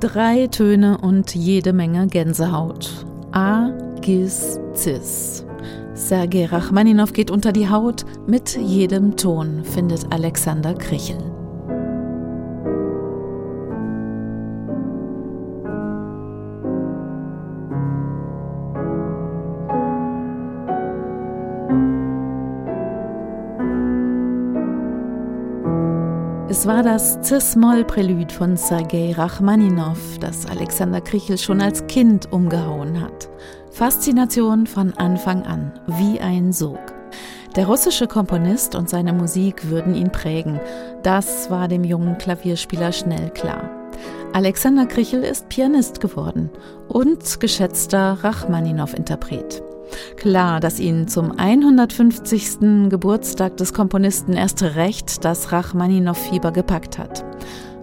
Drei Töne und jede Menge Gänsehaut. A, Gis, Cis. Sergei Rachmaninow geht unter die Haut mit jedem Ton, findet Alexander Krichel. Es war das Cis-Moll-Prälude von Sergei Rachmaninow, das Alexander Krichel schon als Kind umgehauen hat. Faszination von Anfang an, wie ein Sog. Der russische Komponist und seine Musik würden ihn prägen. Das war dem jungen Klavierspieler schnell klar. Alexander Krichel ist Pianist geworden und geschätzter Rachmaninow-Interpret. Klar, dass ihn zum 150. Geburtstag des Komponisten erst recht das Rachmaninow-Fieber gepackt hat.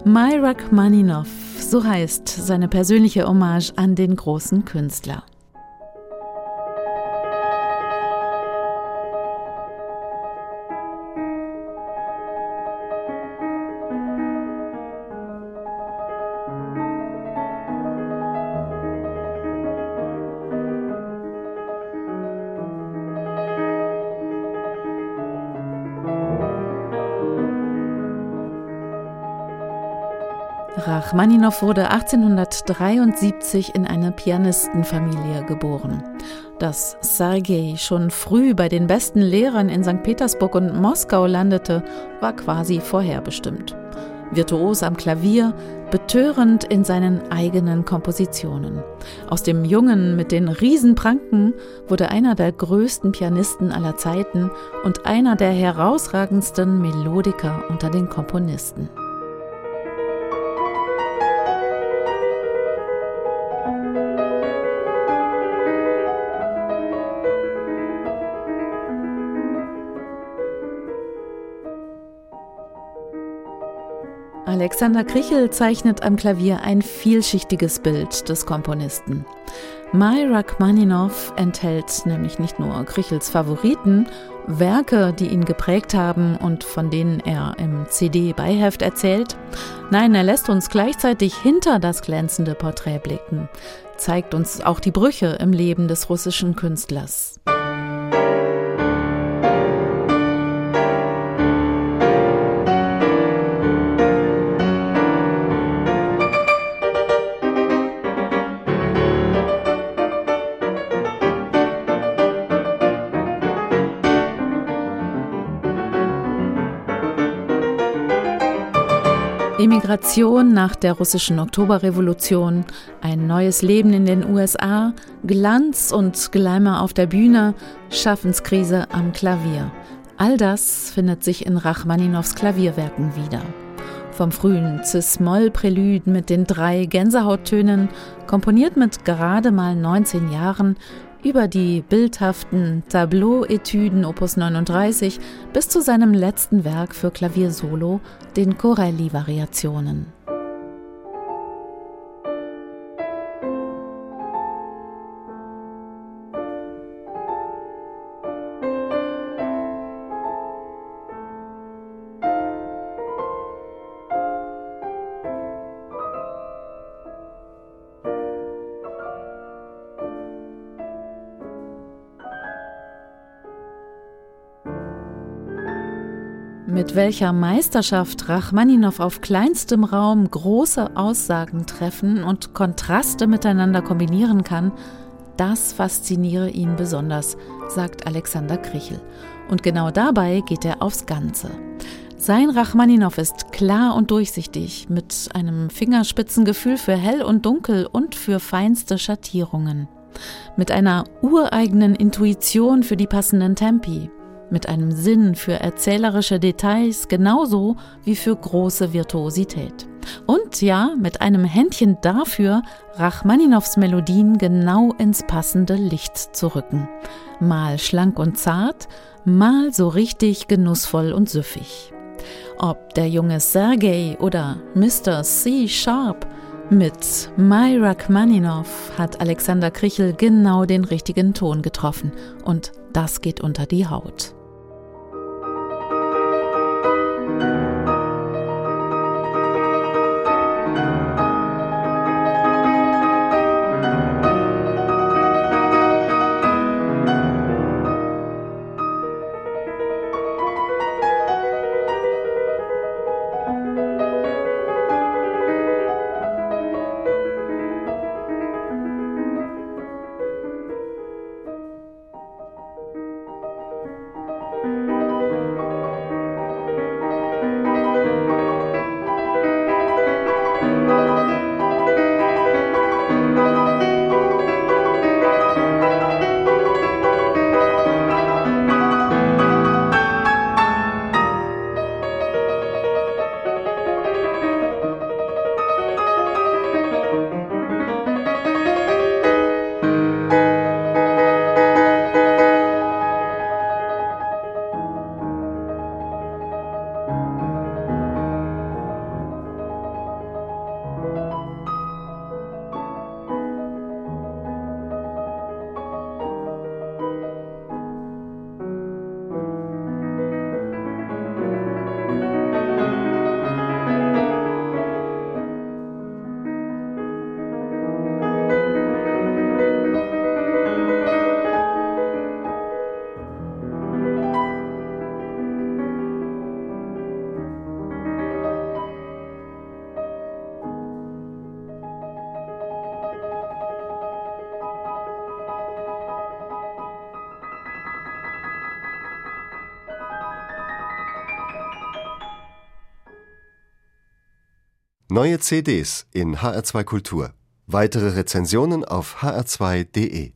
My Rachmaninow, so heißt seine persönliche Hommage an den großen Künstler. Rachmaninow wurde 1873 in eine Pianistenfamilie geboren. Dass Sergei schon früh bei den besten Lehrern in St. Petersburg und Moskau landete, war quasi vorherbestimmt. Virtuos am Klavier, betörend in seinen eigenen Kompositionen. Aus dem Jungen mit den Riesenpranken wurde einer der größten Pianisten aller Zeiten und einer der herausragendsten Melodiker unter den Komponisten. Alexander Krichel zeichnet am Klavier ein vielschichtiges Bild des Komponisten. My Rachmaninow enthält nämlich nicht nur Krichels Favoriten, Werke, die ihn geprägt haben und von denen er im CD-Beiheft erzählt. Nein, er lässt uns gleichzeitig hinter das glänzende Porträt blicken, zeigt uns auch die Brüche im Leben des russischen Künstlers. Emigration nach der russischen Oktoberrevolution, ein neues Leben in den USA, Glanz und Glamour auf der Bühne, Schaffenskrise am Klavier. All das findet sich in Rachmaninows Klavierwerken wieder. Vom frühen Cis-Moll-Prälude mit den drei Gänsehauttönen, komponiert mit gerade mal 19 Jahren, über die bildhaften Tableau-Etüden Opus 39 bis zu seinem letzten Werk für Klavier Solo, den Corelli-Variationen. Mit welcher Meisterschaft Rachmaninow auf kleinstem Raum große Aussagen treffen und Kontraste miteinander kombinieren kann, das fasziniere ihn besonders, sagt Alexander Krichel. Und genau dabei geht er aufs Ganze. Sein Rachmaninow ist klar und durchsichtig, mit einem Fingerspitzengefühl für hell und dunkel und für feinste Schattierungen. Mit einer ureigenen Intuition für die passenden Tempi, mit einem Sinn für erzählerische Details genauso wie für große Virtuosität. Und ja, mit einem Händchen dafür, Rachmaninows Melodien genau ins passende Licht zu rücken. Mal schlank und zart, mal so richtig genussvoll und süffig. Ob der junge Sergei oder Mr. C. Sharp, mit My Rachmaninow hat Alexander Krichel genau den richtigen Ton getroffen und das geht unter die Haut. Neue CDs in HR2 Kultur. Weitere Rezensionen auf hr2.de